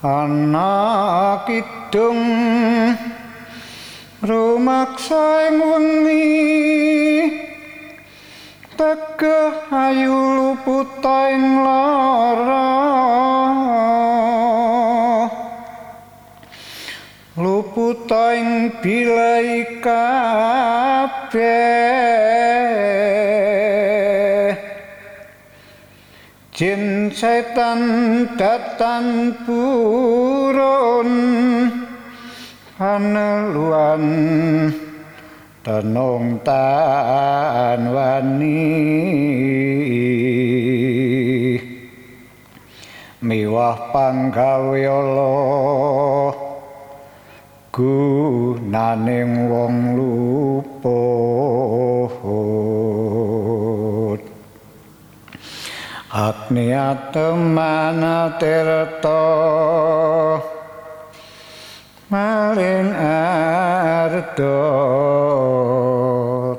ana kidung rumaksa ing wengi. Tegah ayu luput ing lara. Luput ing bilai kabeh jin setan datan purun paneluan tenung tan wani. Miwah panggawe Allah gunaning wong luput Agni temana tirta. Maling ardo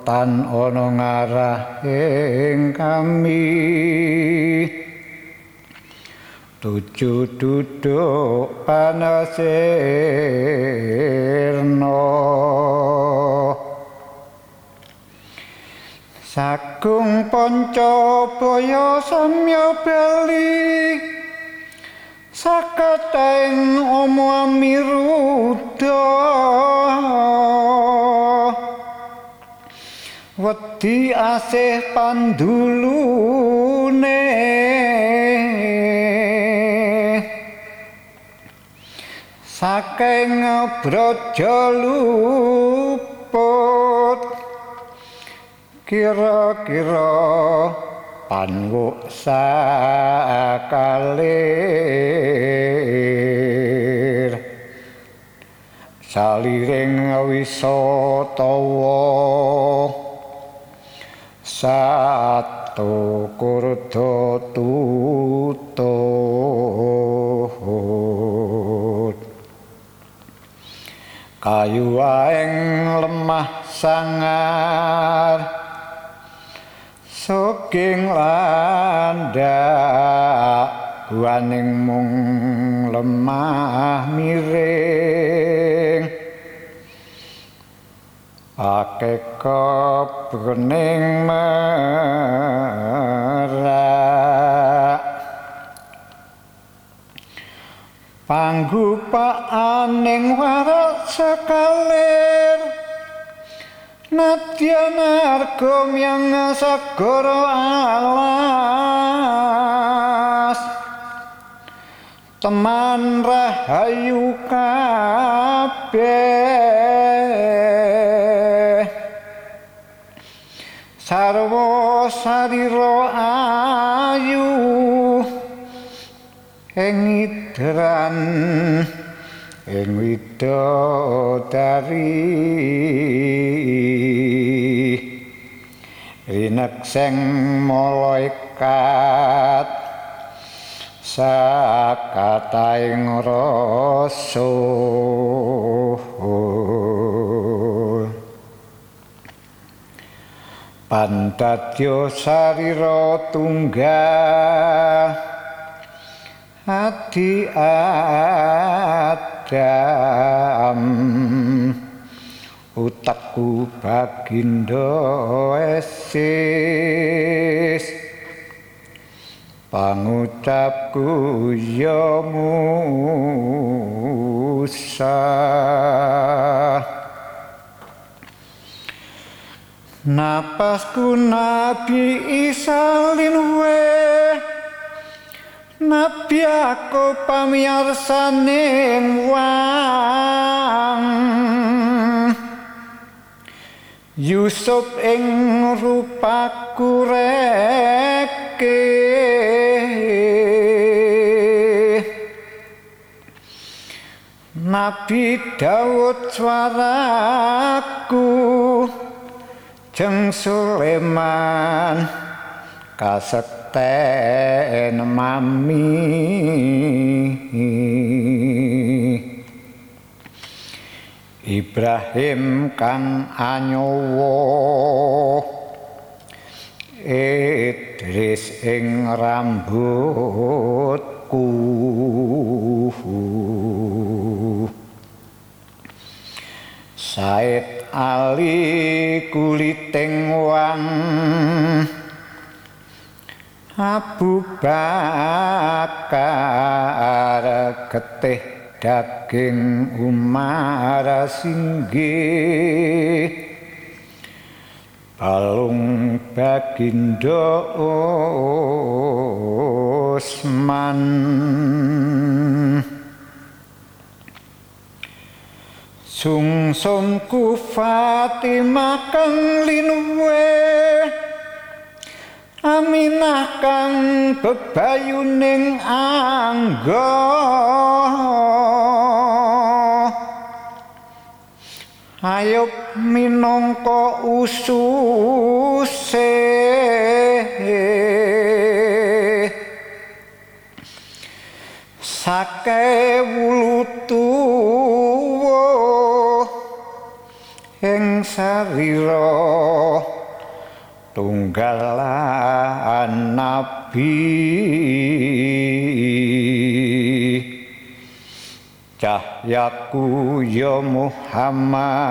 tan ana ngarah ing kami tuju duduk panasirno sagung panca baya samya bali. Sakateng omo amiruda wedi asih pandulune. Saking braja luput kira-kira panwuk sakalir. Saliring wisatawa satu kurdo tutut. Kayu aeng lemah sangar Soging landak guaning mung lemah miring. Ake kebening merak. Panggupaaning warak sekalir Nadyan argom yang sagara alas Teman rahayu kabeh. Sarwa sarira ayu. Ing idran ing widodari. Rinekseng malaikat sakataing rasul pandadya sarira tunggal adi adam utakku bagindo esis. Pangucapku ya Musa. Napasku nabi Isa linwe Nabi aku pamiyarsaning wang. Yusuf ing rupaku reke. Nabi Daud swaraku Jeng Sulaiman kapten mami. Ibrahim kang anyowo. Idris ing rambutku. Said Ali kuliting wang. Abu Bakar getih daging Umar singgih. Balung bagindo Usman. Sungsungku Fatimah kang linuwe Aminah kang bebayuning angga. Ayub minangka ususe. Sake wulutu ing sarira tunggalan nabi. Cahyaku ya Muhammad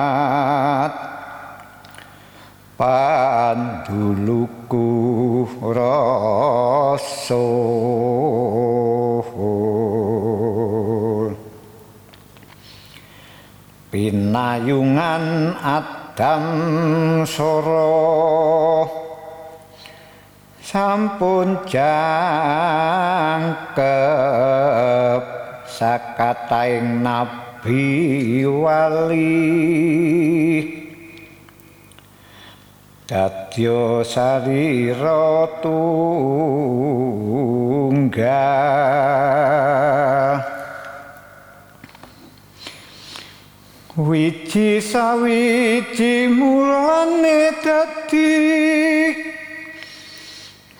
panduluku rasul. Pinayungan adam soro. Sampun jangkep sakataing nabi wali. Dadya sarira tunggal wiji sawiji mulane dadi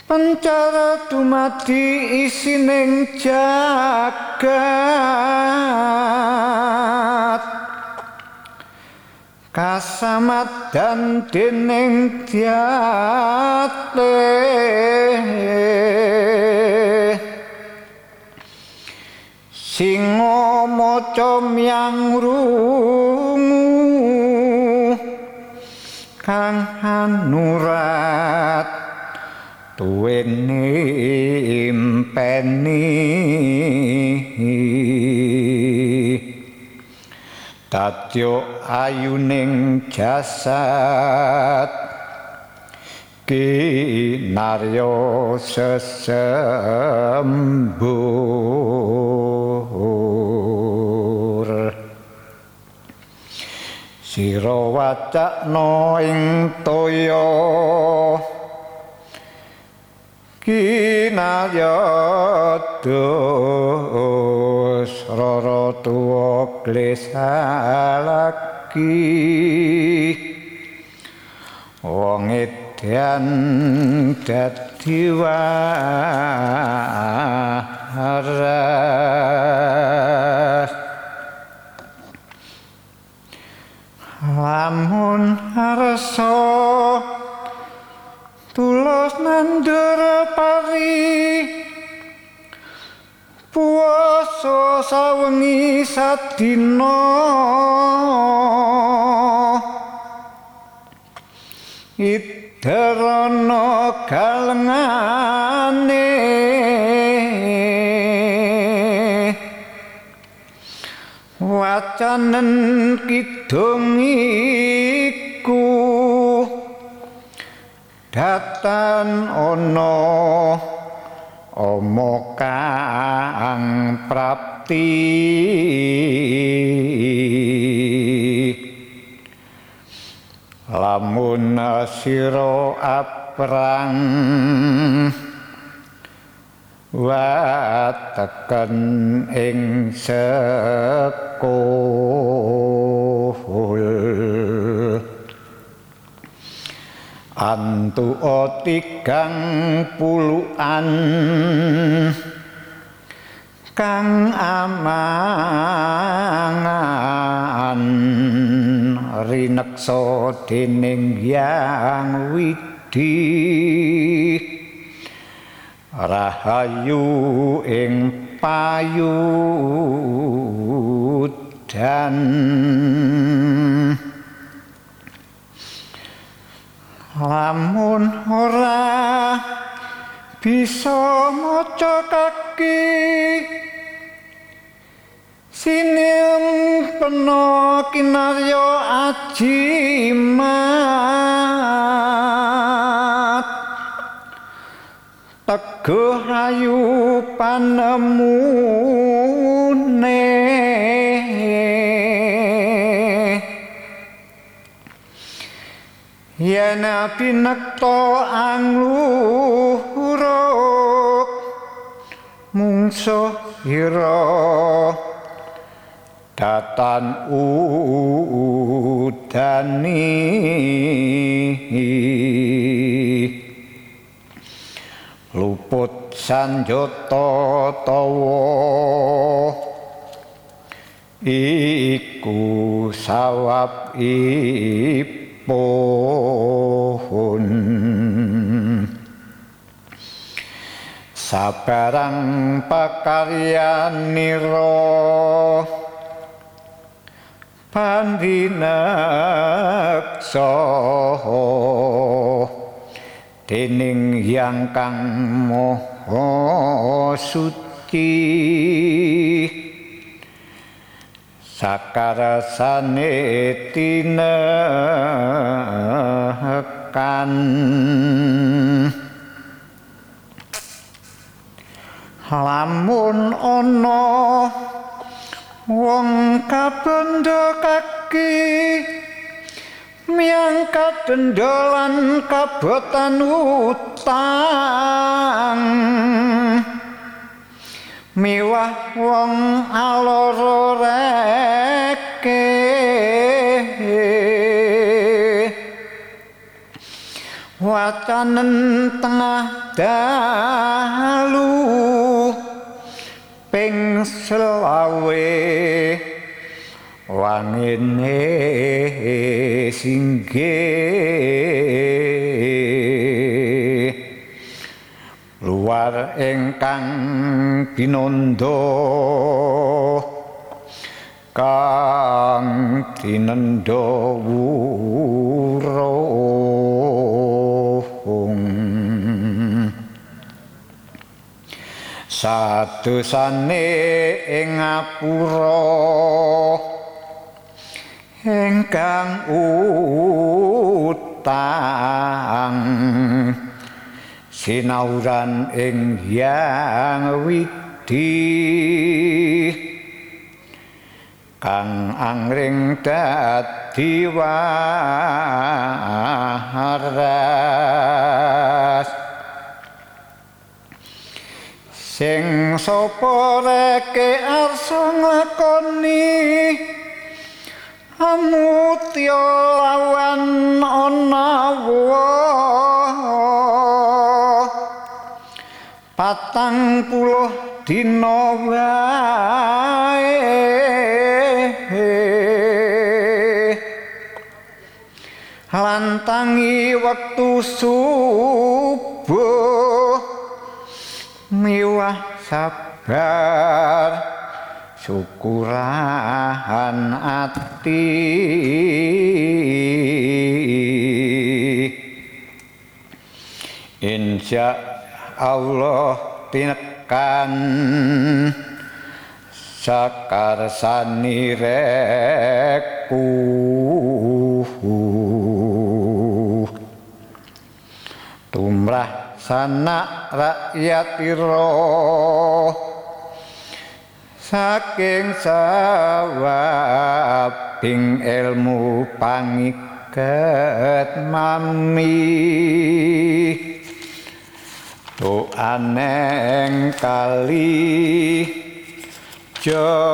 pencara dumadi isining jagat. Kasamat dan dening diate singo moco yang rungu kang hanurat tuwene impeni. Tatyo ayuning jasad kinaryo sesembur sira wacakno ing toya. Kinayados rara tuwa klesalaki wong edan dadi waras lamun arsa tulos nandur pari puasa sawengi sadina. Idarana galengane wacanen kidung iku datan ana ama kang prapti. Lamun sira aprang wateken ing sekul. Antu tigang puluhan. Kang amangan rineksa dening yang widi rahayu ing payu dan lamun ora bisa maca kaki sinem peno kinaryo ajimat teguh ayu panemune yen pinekto angluhuruk mungsuh ira datan udani luput sanjata tawa. Iku sawab ipun sabarang pakaryanira pandineksa dening yang kang moho suci sakarasane tinekan lamun ana wong kabendha kaki miangkat dendolan kabotan utang. Miwah wong aloro reke. Wacanen tengah dalu. Ping selawe. Wangene singge luar ingkang binondo kang tinendo wurung sadosane ing ngapura ingkang utang. Sinauran ing yang widi. Kang angring dadi waras. Sing sapa reke arsa nglakoni amutya lawan ana patang puluh dina lantangi wektu subuh. Miwah sabar syukurahan ati. Insya Allah tinekan sakar sanireku tumrah sanak rakyatira saking sawabing ilmu pangiket mami. To aneng kali jogo